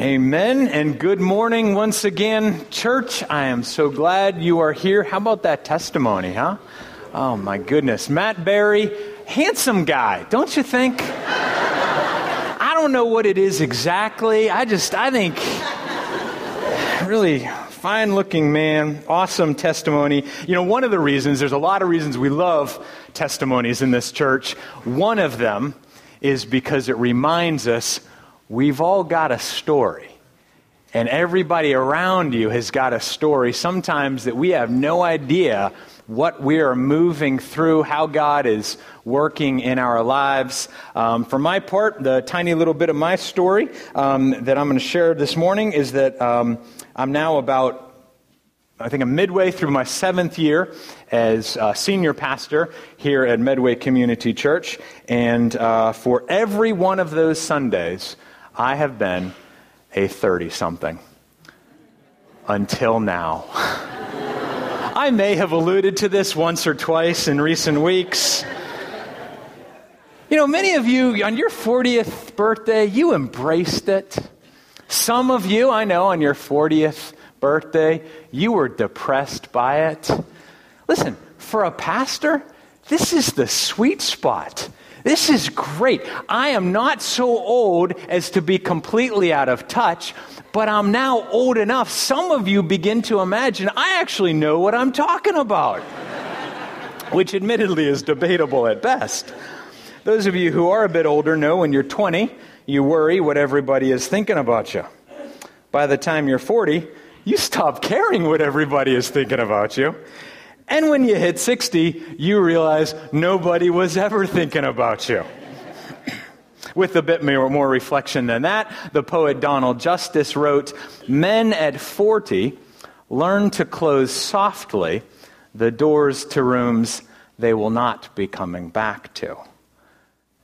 Amen and good morning once again, church. I am so glad you are here. How about that testimony, huh? Oh my goodness. Matt Barry, handsome guy, don't you think? I don't know what it is exactly. I just, I think, really fine looking man, awesome testimony. You know, one of the reasons, there's a lot of reasons we love testimonies in this church. One of them is because it reminds us we've all got a story. And everybody around you has got a story, sometimes that we have no idea what we are moving through, how God is working in our lives. Um, for my part, the tiny little bit of my story um, that I'm going to share this morning is that um, I'm now about I think I'm midway through my seventh year as a senior pastor here at Medway Community Church. And uh, for every one of those Sundays, I have been a 30 something until now. I may have alluded to this once or twice in recent weeks. You know, many of you, on your 40th birthday, you embraced it. Some of you, I know, on your 40th birthday, you were depressed by it. Listen, for a pastor, this is the sweet spot. This is great. I am not so old as to be completely out of touch, but I'm now old enough. Some of you begin to imagine I actually know what I'm talking about, which admittedly is debatable at best. Those of you who are a bit older know when you're 20, you worry what everybody is thinking about you. By the time you're 40, you stop caring what everybody is thinking about you. And when you hit 60, you realize nobody was ever thinking about you. With a bit more reflection than that, the poet Donald Justice wrote Men at 40 learn to close softly the doors to rooms they will not be coming back to.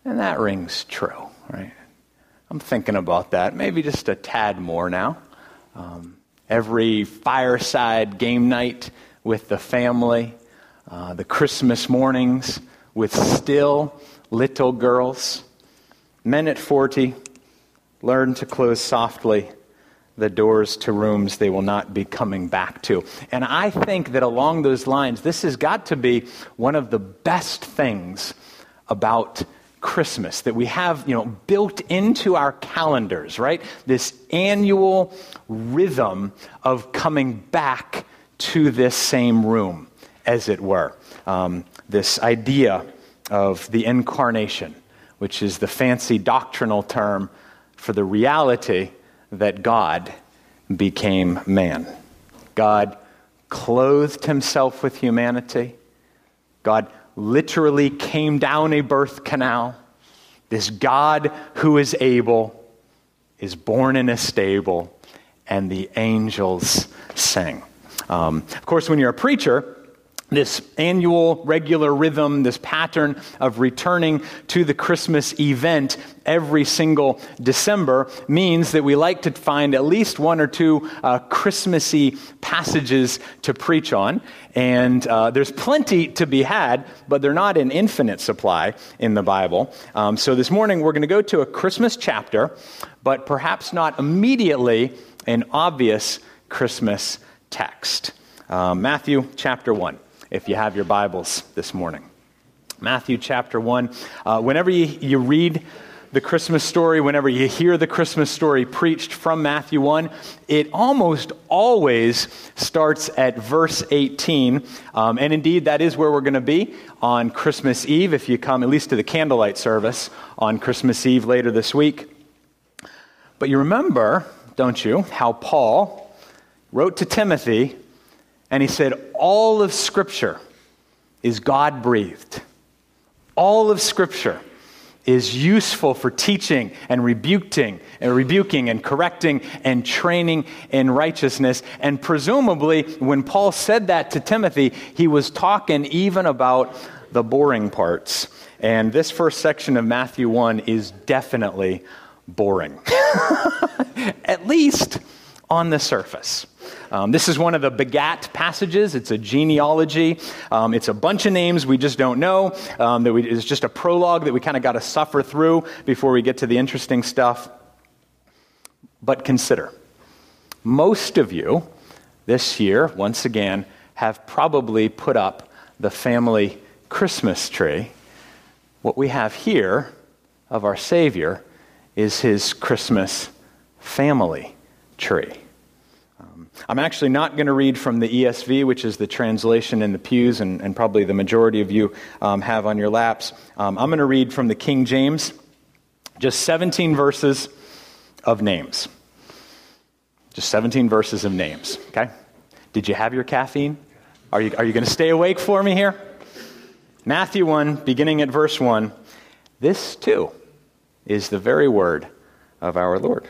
And that rings true, right? I'm thinking about that, maybe just a tad more now. Um, every fireside game night with the family, uh, the Christmas mornings with still little girls. Men at 40 learn to close softly the doors to rooms they will not be coming back to. And I think that along those lines, this has got to be one of the best things about Christmas that we have, you know, built into our calendars, right? This annual rhythm of coming back to this same room, as it were. Um, this idea of the incarnation, which is the fancy doctrinal term for the reality that God became man. God clothed himself with humanity. God literally came down a birth canal. This God who is able is born in a stable, and the angels sing. Um, of course, when you're a preacher, this annual regular rhythm, this pattern of returning to the Christmas event every single December means that we like to find at least one or two uh, Christmassy passages to preach on. And uh, there's plenty to be had, but they're not an infinite supply in the Bible. Um, so this morning we're going to go to a Christmas chapter, but perhaps not immediately an obvious Christmas text. Uh, Matthew chapter 1, if you have your Bibles this morning. Matthew chapter 1. Uh, whenever you, you read the Christmas story, whenever you hear the Christmas story preached from Matthew 1, it almost always starts at verse 18. Um, and indeed, that is where we're going to be on Christmas Eve, if you come at least to the candlelight service on Christmas Eve later this week. But you remember, don't you, how Paul wrote to Timothy and he said, All of Scripture is God breathed. All of Scripture is useful for teaching and rebuking and rebuking and correcting and training in righteousness. And presumably, when Paul said that to Timothy, he was talking even about the boring parts. And this first section of Matthew 1 is definitely boring. At least on the surface. Um, this is one of the begat passages. It's a genealogy. Um, it's a bunch of names we just don't know. Um, that we, it's just a prologue that we kind of got to suffer through before we get to the interesting stuff. But consider most of you this year, once again, have probably put up the family Christmas tree. What we have here of our Savior is his Christmas family tree. Um, I'm actually not going to read from the ESV, which is the translation in the pews, and, and probably the majority of you um, have on your laps. Um, I'm going to read from the King James, just 17 verses of names. Just 17 verses of names, okay? Did you have your caffeine? Are you, are you going to stay awake for me here? Matthew 1, beginning at verse 1. This, too, is the very word of our Lord.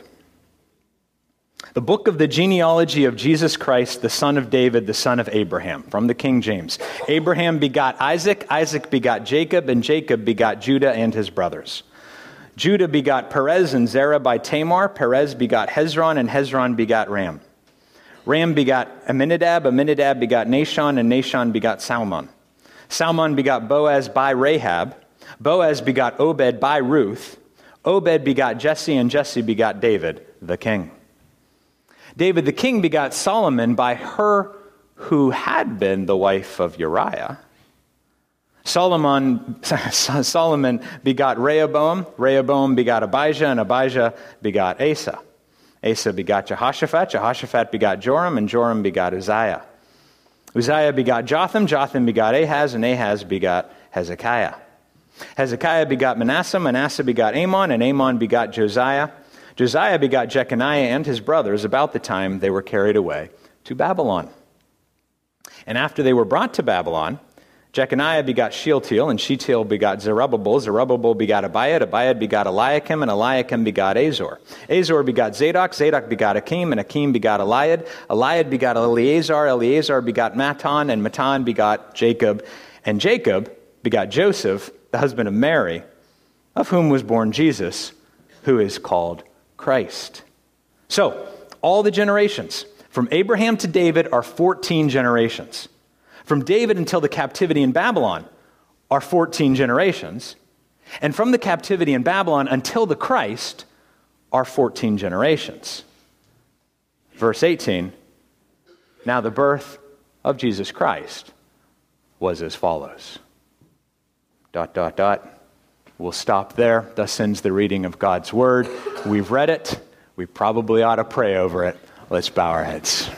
The book of the genealogy of Jesus Christ, the son of David, the son of Abraham, from the King James. Abraham begot Isaac, Isaac begot Jacob, and Jacob begot Judah and his brothers. Judah begot Perez and Zerah by Tamar. Perez begot Hezron, and Hezron begot Ram. Ram begot Amminadab, Amminadab begot Nahshon, and Nahshon begot Salmon. Salmon begot Boaz by Rahab. Boaz begot Obed by Ruth. Obed begot Jesse, and Jesse begot David, the king. David the king begot Solomon by her who had been the wife of Uriah. Solomon, Solomon begot Rehoboam. Rehoboam begot Abijah, and Abijah begot Asa. Asa begot Jehoshaphat. Jehoshaphat begot Joram, and Joram begot Uzziah. Uzziah begot Jotham, Jotham begot Ahaz, and Ahaz begot Hezekiah. Hezekiah begot Manasseh, Manasseh begot Amon, and Amon begot Josiah. Josiah begot Jeconiah and his brothers about the time they were carried away to Babylon. And after they were brought to Babylon, Jeconiah begot Shealtiel, and Shealtiel begot Zerubbabel. Zerubbabel begot Abiad. Abiad begot Eliakim, and Eliakim begot Azor. Azor begot Zadok. Zadok begot Achim, and Achim begot Eliad. Eliad begot Eleazar. Eleazar begot Matthan, and Matthan begot Jacob. And Jacob begot Joseph, the husband of Mary, of whom was born Jesus, who is called Christ. So, all the generations, from Abraham to David, are 14 generations. From David until the captivity in Babylon are 14 generations. And from the captivity in Babylon until the Christ are 14 generations. Verse 18 Now the birth of Jesus Christ was as follows. Dot, dot, dot. We'll stop there. Thus ends the reading of God's word. We've read it. We probably ought to pray over it. Let's bow our heads.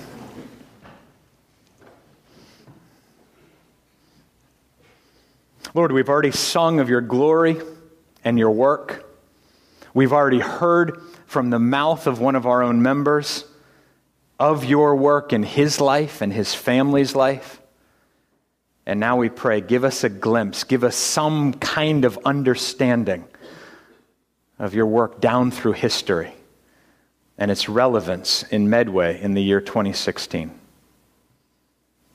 Lord, we've already sung of your glory and your work. We've already heard from the mouth of one of our own members of your work in his life and his family's life. And now we pray, give us a glimpse, give us some kind of understanding of your work down through history and its relevance in Medway in the year 2016.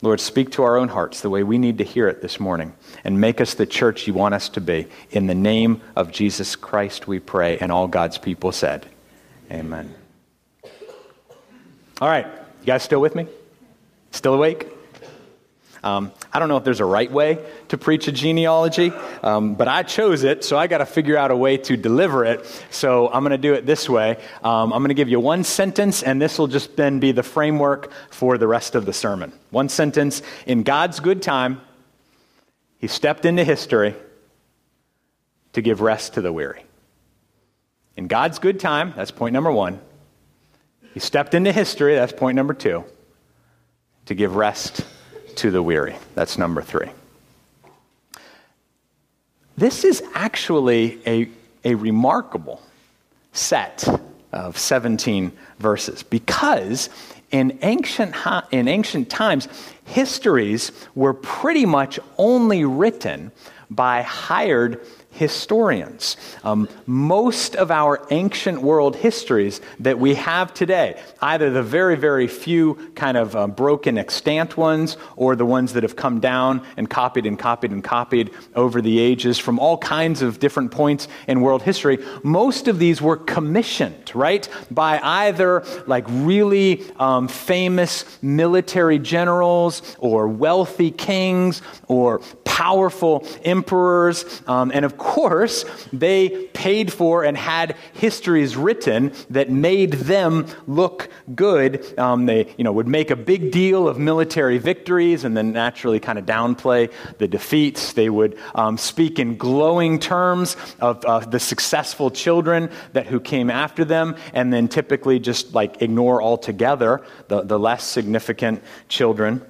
Lord, speak to our own hearts the way we need to hear it this morning and make us the church you want us to be. In the name of Jesus Christ, we pray. And all God's people said, Amen. All right, you guys still with me? Still awake? Um, I don't know if there's a right way to preach a genealogy, um, but I chose it, so I got to figure out a way to deliver it. So I'm going to do it this way. Um, I'm going to give you one sentence, and this will just then be the framework for the rest of the sermon. One sentence In God's good time, He stepped into history to give rest to the weary. In God's good time, that's point number one. He stepped into history, that's point number two, to give rest to the weary. That's number three. This is actually a, a remarkable set of 17 verses because in ancient, in ancient times, histories were pretty much only written by hired historians. Um, most of our ancient world histories that we have today, either the very, very few kind of uh, broken extant ones or the ones that have come down and copied and copied and copied over the ages from all kinds of different points in world history, most of these were commissioned, right, by either like really um, famous military generals or wealthy kings or powerful emperors. Um, and of they paid for and had histories written that made them look good. Um, they you know, would make a big deal of military victories and then naturally kind of downplay the defeats. They would um, speak in glowing terms of uh, the successful children that who came after them, and then typically just like ignore altogether the, the less significant children.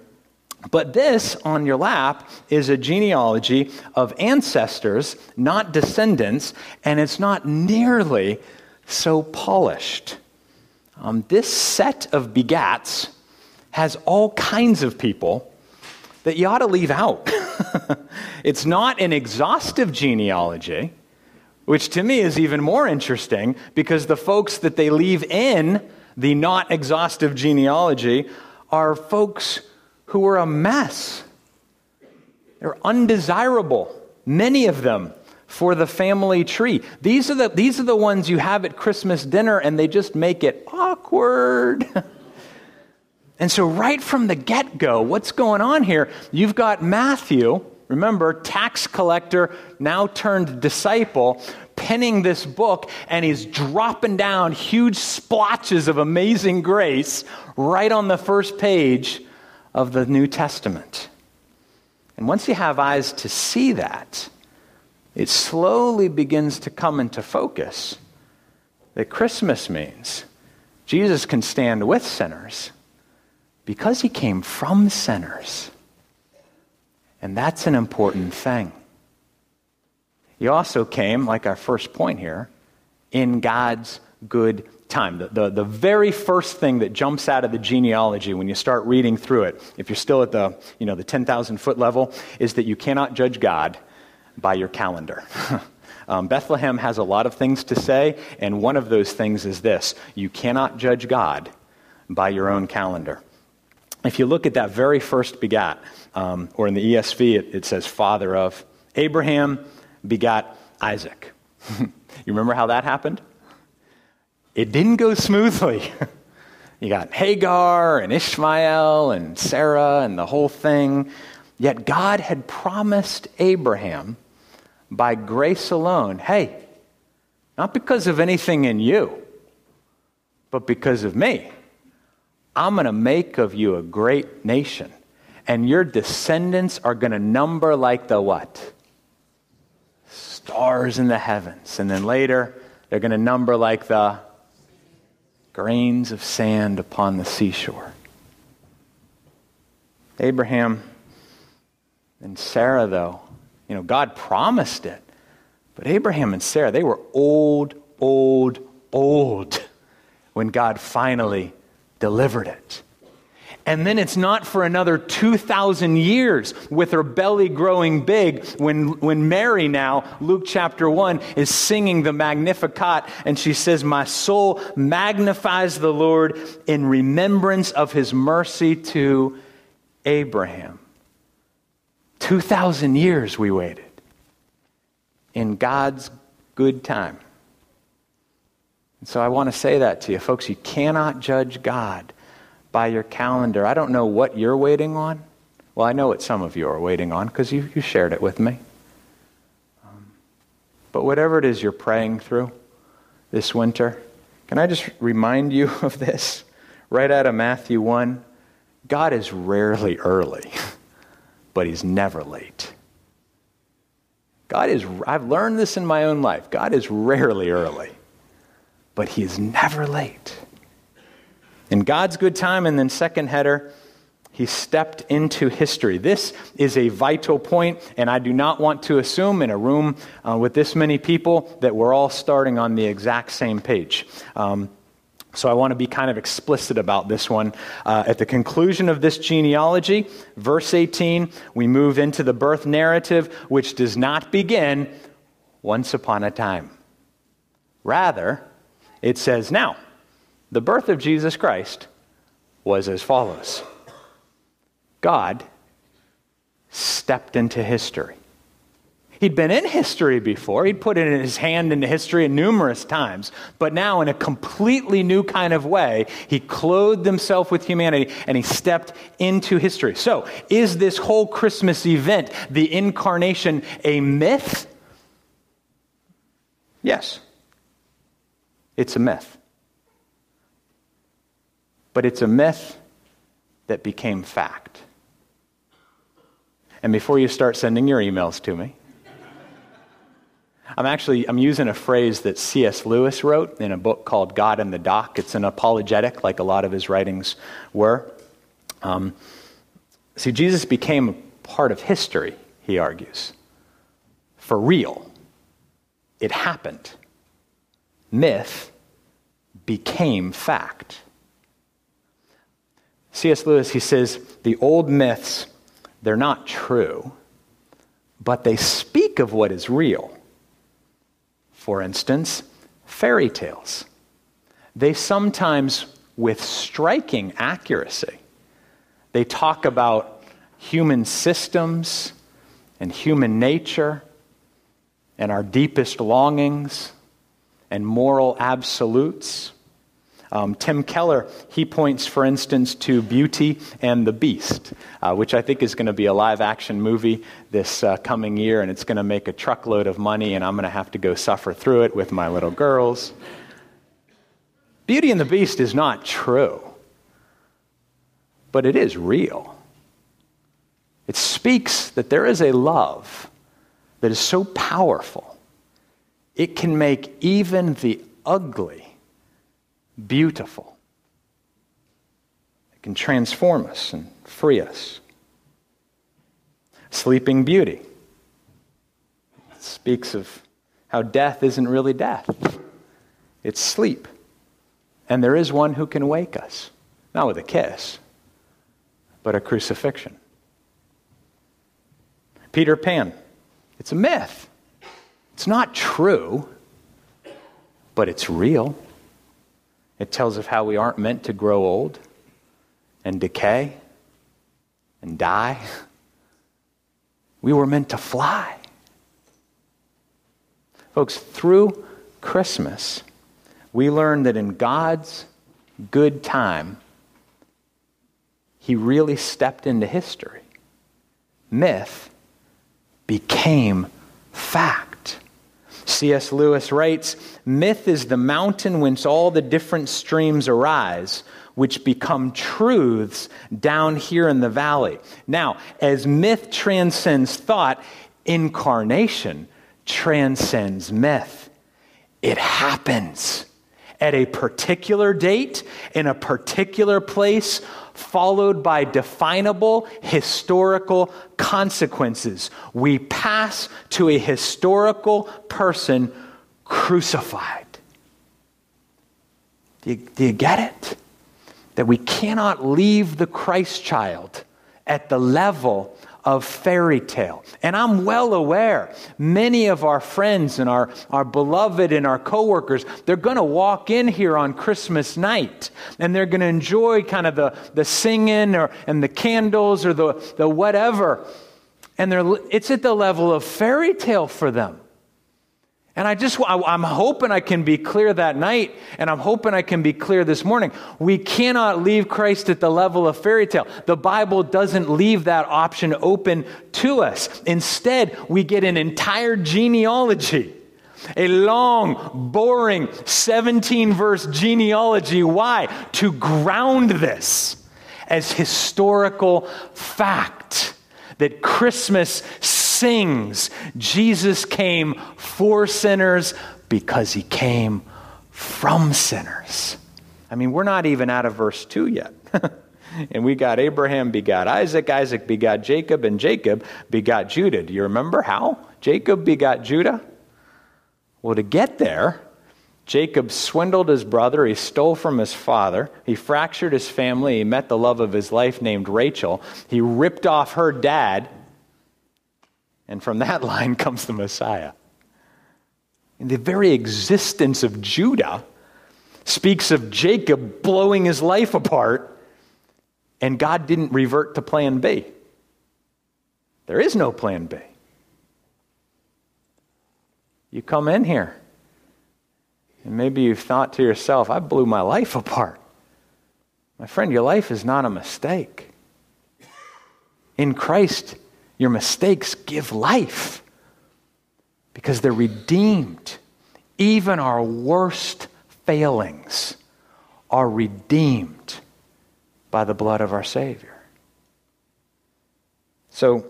But this on your lap is a genealogy of ancestors, not descendants, and it's not nearly so polished. Um, this set of begats has all kinds of people that you ought to leave out. it's not an exhaustive genealogy, which to me is even more interesting because the folks that they leave in the not exhaustive genealogy are folks who were a mess. They're undesirable, many of them, for the family tree. These are the, these are the ones you have at Christmas dinner and they just make it awkward. and so, right from the get go, what's going on here? You've got Matthew, remember, tax collector, now turned disciple, penning this book, and he's dropping down huge splotches of amazing grace right on the first page of the New Testament. And once you have eyes to see that, it slowly begins to come into focus that Christmas means Jesus can stand with sinners because he came from sinners. And that's an important thing. He also came, like our first point here, in God's good time. The, the, the, very first thing that jumps out of the genealogy when you start reading through it, if you're still at the, you know, the 10,000 foot level, is that you cannot judge God by your calendar. um, Bethlehem has a lot of things to say, and one of those things is this you cannot judge God by your own calendar. If you look at that very first begat, um, or in the ESV, it, it says father of, Abraham begat Isaac. you remember how that happened? It didn't go smoothly. you got Hagar and Ishmael and Sarah and the whole thing. Yet God had promised Abraham by grace alone hey, not because of anything in you, but because of me. I'm going to make of you a great nation, and your descendants are going to number like the what? Stars in the heavens. And then later, they're going to number like the grains of sand upon the seashore. Abraham and Sarah, though, you know, God promised it. But Abraham and Sarah, they were old, old, old when God finally delivered it. And then it's not for another 2,000 years with her belly growing big when, when Mary now, Luke chapter 1, is singing the Magnificat and she says, My soul magnifies the Lord in remembrance of his mercy to Abraham. 2,000 years we waited in God's good time. And so I want to say that to you, folks. You cannot judge God by your calendar. I don't know what you're waiting on. Well, I know what some of you are waiting on because you, you shared it with me. Um, but whatever it is you're praying through this winter, can I just remind you of this? Right out of Matthew 1 God is rarely early, but He's never late. God is, I've learned this in my own life. God is rarely early, but He is never late. In God's good time, and then second header, he stepped into history. This is a vital point, and I do not want to assume in a room uh, with this many people that we're all starting on the exact same page. Um, so I want to be kind of explicit about this one. Uh, at the conclusion of this genealogy, verse 18, we move into the birth narrative, which does not begin once upon a time. Rather, it says, Now, the birth of Jesus Christ was as follows God stepped into history. He'd been in history before. He'd put in his hand into history numerous times. But now, in a completely new kind of way, he clothed himself with humanity and he stepped into history. So, is this whole Christmas event, the incarnation, a myth? Yes. It's a myth. But it's a myth that became fact. And before you start sending your emails to me, I'm actually I'm using a phrase that C.S. Lewis wrote in a book called God in the Dock. It's an apologetic, like a lot of his writings were. Um, see, Jesus became a part of history, he argues, for real. It happened. Myth became fact. C.S. Lewis, he says, the old myths, they're not true, but they speak of what is real. For instance, fairy tales. They sometimes, with striking accuracy, they talk about human systems and human nature and our deepest longings and moral absolutes. Um, Tim Keller, he points, for instance, to Beauty and the Beast, uh, which I think is going to be a live action movie this uh, coming year, and it's going to make a truckload of money, and I'm going to have to go suffer through it with my little girls. Beauty and the Beast is not true, but it is real. It speaks that there is a love that is so powerful, it can make even the ugly beautiful. It can transform us and free us. Sleeping Beauty it speaks of how death isn't really death, it's sleep. And there is one who can wake us, not with a kiss, but a crucifixion. Peter Pan, it's a myth. It's not true, but it's real. It tells of how we aren't meant to grow old and decay and die. We were meant to fly. Folks, through Christmas, we learn that in God's good time, He really stepped into history. Myth became fact. C.S. Lewis writes Myth is the mountain whence all the different streams arise, which become truths down here in the valley. Now, as myth transcends thought, incarnation transcends myth. It happens at a particular date, in a particular place, followed by definable historical consequences. We pass to a historical person crucified. Do you, do you get it? That we cannot leave the Christ child at the level of fairy tale. And I'm well aware many of our friends and our, our beloved and our coworkers, they're going to walk in here on Christmas night and they're going to enjoy kind of the, the singing or, and the candles or the, the whatever. And they're, it's at the level of fairy tale for them. And I just, I'm hoping I can be clear that night, and I'm hoping I can be clear this morning. We cannot leave Christ at the level of fairy tale. The Bible doesn't leave that option open to us. Instead, we get an entire genealogy, a long, boring 17 verse genealogy. Why? To ground this as historical fact that Christmas sings Jesus came for sinners because he came from sinners. I mean, we're not even out of verse 2 yet. and we got Abraham begot Isaac, Isaac begot Jacob, and Jacob begot Judah. Do you remember how Jacob begot Judah? Well, to get there, Jacob swindled his brother. He stole from his father. He fractured his family. He met the love of his life named Rachel. He ripped off her dad and from that line comes the Messiah. And the very existence of Judah speaks of Jacob blowing his life apart, and God didn't revert to plan B. There is no plan B. you come in here. And maybe you've thought to yourself, I blew my life apart. My friend, your life is not a mistake. In Christ, your mistakes give life because they're redeemed. Even our worst failings are redeemed by the blood of our Savior. So,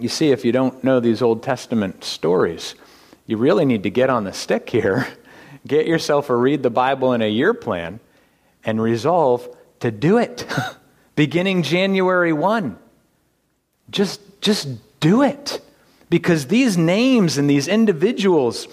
you see, if you don't know these Old Testament stories, you really need to get on the stick here, get yourself a read the Bible in a year plan, and resolve to do it beginning January 1. Just, just do it. Because these names and these individuals,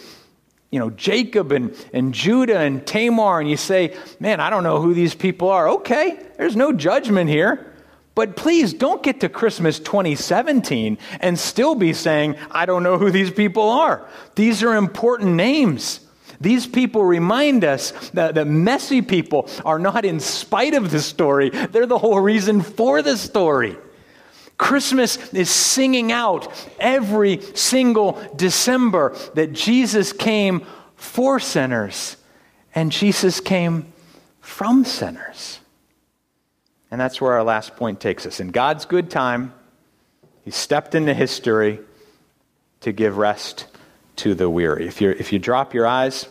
you know, Jacob and, and Judah and Tamar, and you say, man, I don't know who these people are. Okay, there's no judgment here. But please don't get to Christmas 2017 and still be saying, I don't know who these people are. These are important names. These people remind us that, that messy people are not in spite of the story, they're the whole reason for the story. Christmas is singing out every single December that Jesus came for sinners and Jesus came from sinners. And that's where our last point takes us. In God's good time, He stepped into history to give rest to the weary. If, you if you drop your eyes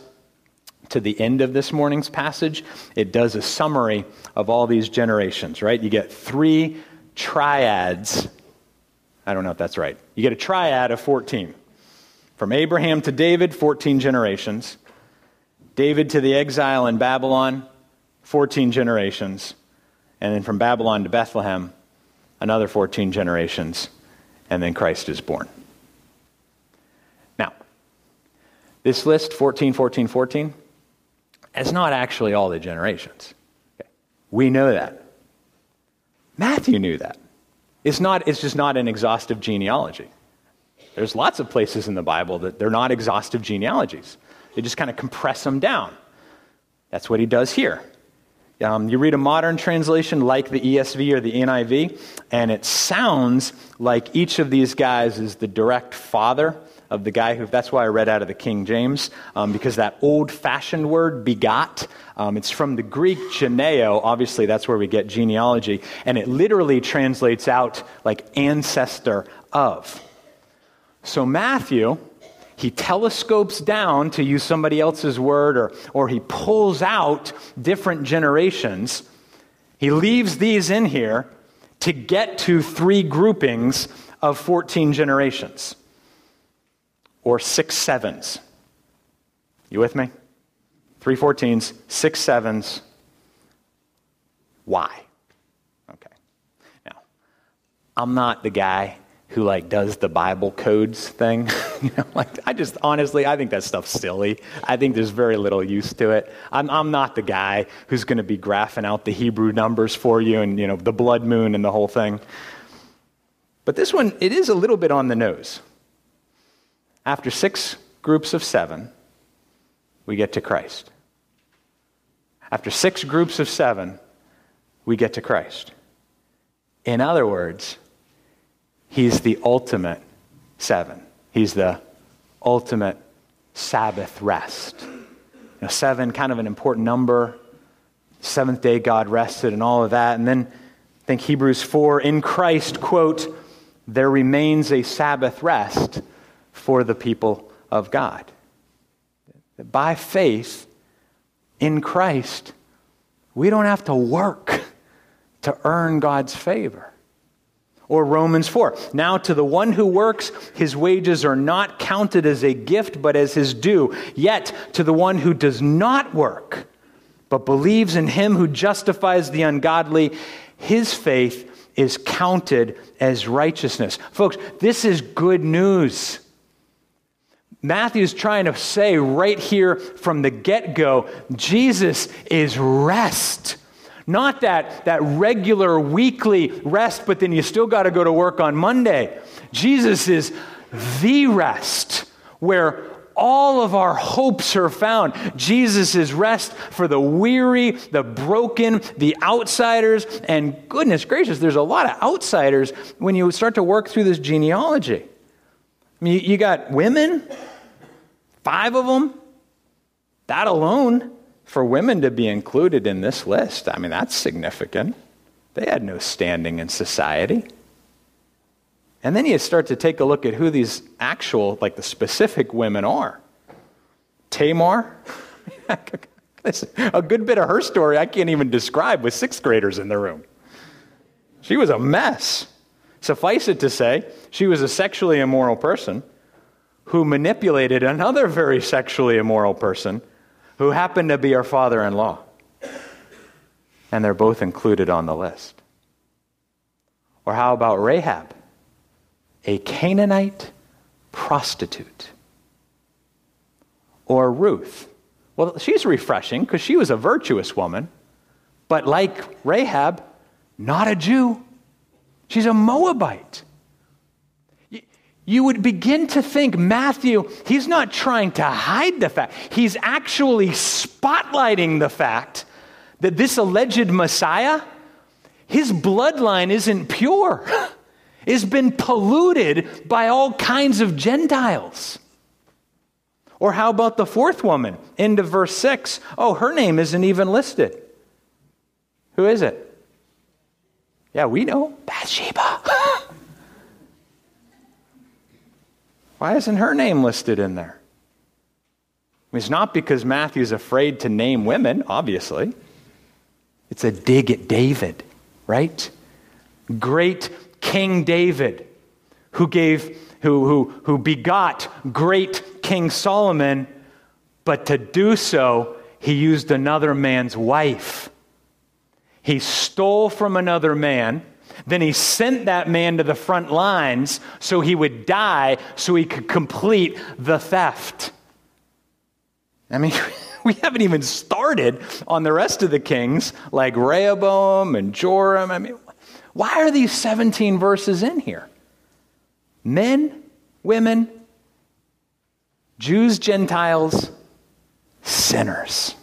to the end of this morning's passage, it does a summary of all these generations, right? You get three triads. I don't know if that's right. You get a triad of 14. From Abraham to David, 14 generations. David to the exile in Babylon, 14 generations. And then from Babylon to Bethlehem, another 14 generations. And then Christ is born. Now, this list, 14, 14, 14, is not actually all the generations. We know that. Matthew knew that. It's, not, it's just not an exhaustive genealogy. There's lots of places in the Bible that they're not exhaustive genealogies. They just kind of compress them down. That's what he does here. Um, you read a modern translation like the ESV or the NIV, and it sounds like each of these guys is the direct father of the guy who, that's why I read out of the King James, um, because that old fashioned word, begot, um, it's from the Greek geneo, obviously that's where we get genealogy, and it literally translates out like ancestor of. So Matthew, he telescopes down, to use somebody else's word, or, or he pulls out different generations. He leaves these in here to get to three groupings of 14 generations, or six sevens. You with me? Three 14s, six sevens. Why? Okay. Now, I'm not the guy who like does the Bible codes thing. you know, like I just honestly, I think that stuff's silly. I think there's very little use to it. I'm, I'm not the guy who's going to be graphing out the Hebrew numbers for you and you know the blood moon and the whole thing. But this one, it is a little bit on the nose. After six groups of seven, we get to Christ. After six groups of seven, we get to Christ. In other words, He's the ultimate seven. He's the ultimate Sabbath rest. You know, seven, kind of an important number. Seventh day, God rested and all of that. And then think Hebrews 4 in Christ, quote, there remains a Sabbath rest for the people of God. That By faith in Christ, we don't have to work to earn God's favor. Or Romans 4. Now, to the one who works, his wages are not counted as a gift, but as his due. Yet, to the one who does not work, but believes in him who justifies the ungodly, his faith is counted as righteousness. Folks, this is good news. Matthew's trying to say right here from the get go Jesus is rest. Not that, that regular weekly rest, but then you still got to go to work on Monday. Jesus is the rest where all of our hopes are found. Jesus is rest for the weary, the broken, the outsiders. And goodness gracious, there's a lot of outsiders when you start to work through this genealogy. I mean, you got women, Five of them? That alone, for women to be included in this list, I mean, that's significant. They had no standing in society. And then you start to take a look at who these actual, like the specific women are. Tamar, a good bit of her story I can't even describe with sixth graders in the room. She was a mess. Suffice it to say, she was a sexually immoral person who manipulated another very sexually immoral person who happened to be her father in law. And they're both included on the list. Or how about Rahab, a Canaanite prostitute? Or Ruth. Well, she's refreshing because she was a virtuous woman, but like Rahab, not a Jew. She's a Moabite. You would begin to think Matthew, he's not trying to hide the fact, he's actually spotlighting the fact that this alleged Messiah, his bloodline isn't pure, it's been polluted by all kinds of Gentiles. Or how about the fourth woman? Into verse 6. Oh, her name isn't even listed. Who is it? Yeah, we know. Bathsheba. Why isn't her name listed in there? It's not because Matthew's afraid to name women, obviously. It's a dig at David, right? Great King David, who gave, who, who, who begot great King Solomon, but to do so, he used another man's wife. He stole from another man then he sent that man to the front lines so he would die so he could complete the theft. I mean, we haven't even started on the rest of the kings like Rehoboam and Joram. I mean, why are these 17 verses in here? Men, women, Jews, Gentiles, sinners.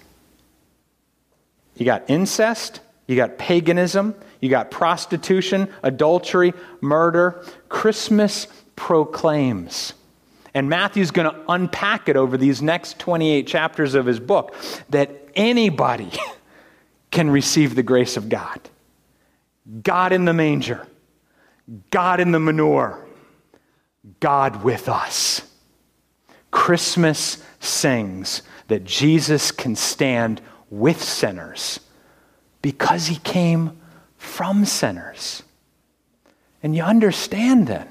You got incest, you got paganism, you got prostitution, adultery, murder. Christmas proclaims. And Matthew's going to unpack it over these next 28 chapters of his book that anybody can receive the grace of God. God in the manger, God in the manure, God with us. Christmas sings that Jesus can stand with sinners because he came from sinners. And you understand then,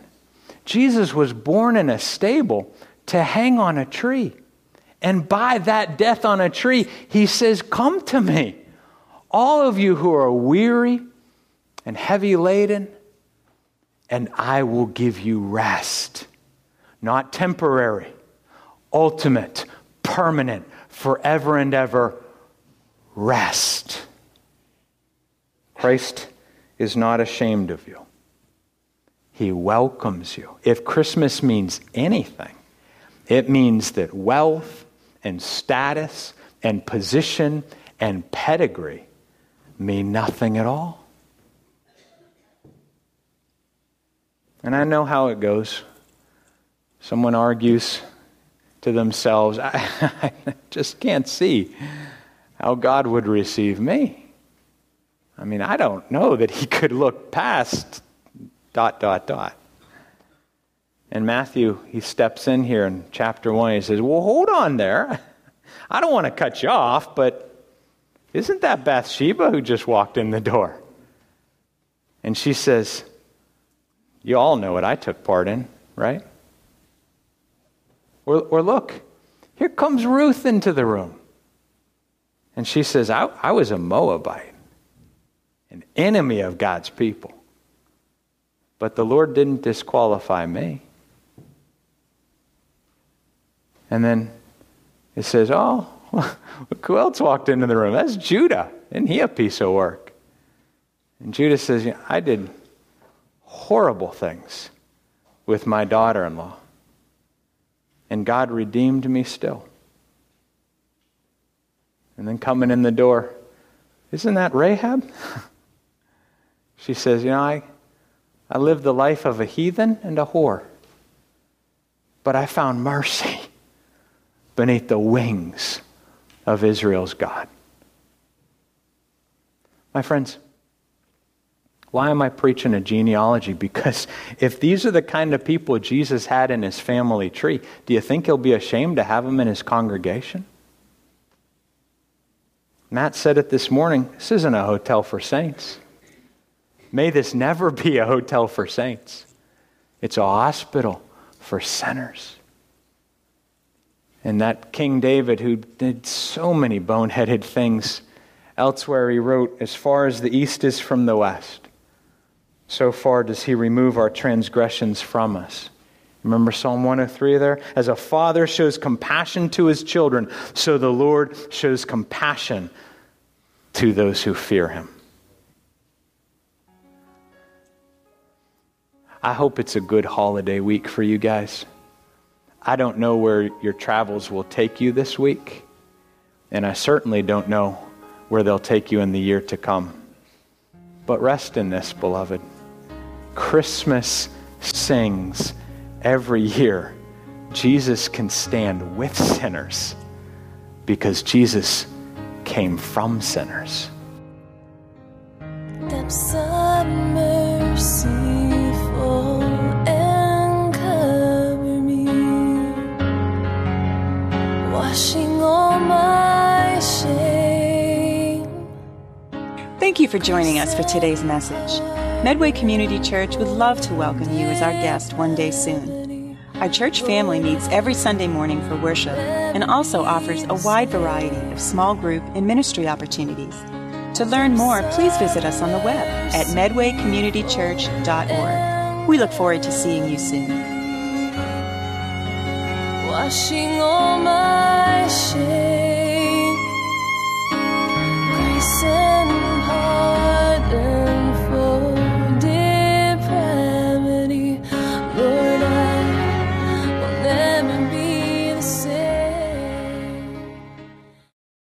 Jesus was born in a stable to hang on a tree. And by that death on a tree, he says, Come to me, all of you who are weary and heavy laden, and I will give you rest. Not temporary, ultimate, permanent, forever and ever rest. Christ is not ashamed of you. He welcomes you. If Christmas means anything, it means that wealth and status and position and pedigree mean nothing at all. And I know how it goes. Someone argues to themselves, I, I just can't see how God would receive me. I mean, I don't know that he could look past dot, dot, dot. And Matthew, he steps in here in chapter 1. He says, Well, hold on there. I don't want to cut you off, but isn't that Bathsheba who just walked in the door? And she says, You all know what I took part in, right? Or, or look, here comes Ruth into the room. And she says, I, I was a Moabite an enemy of God's people. But the Lord didn't disqualify me. And then it says, Oh, look who else walked into the room? That's Judah. Isn't he a piece of work? And Judah says, I did horrible things with my daughter in law. And God redeemed me still. And then coming in the door, isn't that Rahab? She says, You know, I, I lived the life of a heathen and a whore, but I found mercy. beneath the wings of Israel's God. My friends, why am I preaching a genealogy? Because if these are the kind of people Jesus had in his family tree, do you think he'll be ashamed to have them in his congregation? Matt said it this morning this isn't a hotel for saints. May this never be a hotel for saints. It's a hospital for sinners. And that King David, who did so many boneheaded things, elsewhere he wrote, As far as the east is from the west, so far does he remove our transgressions from us. Remember Psalm 103 there? As a father shows compassion to his children, so the Lord shows compassion to those who fear him. I hope it's a good holiday week for you guys. I don't know where your travels will take you this week, and I certainly don't know where they'll take you in the year to come. But rest in this, beloved. Christmas sings every year Jesus can stand with sinners because Jesus came from sinners. Depths of merciful washing all my shame. Thank you for joining us for today's message. Medway Community Church would love to welcome you as our guest one day soon. Our church family meets every Sunday morning for worship and also offers a wide variety of small group and ministry opportunities. To learn more, please visit us on the web at medwaycommunitychurch.org. We look forward to seeing you soon. Washing all my shame.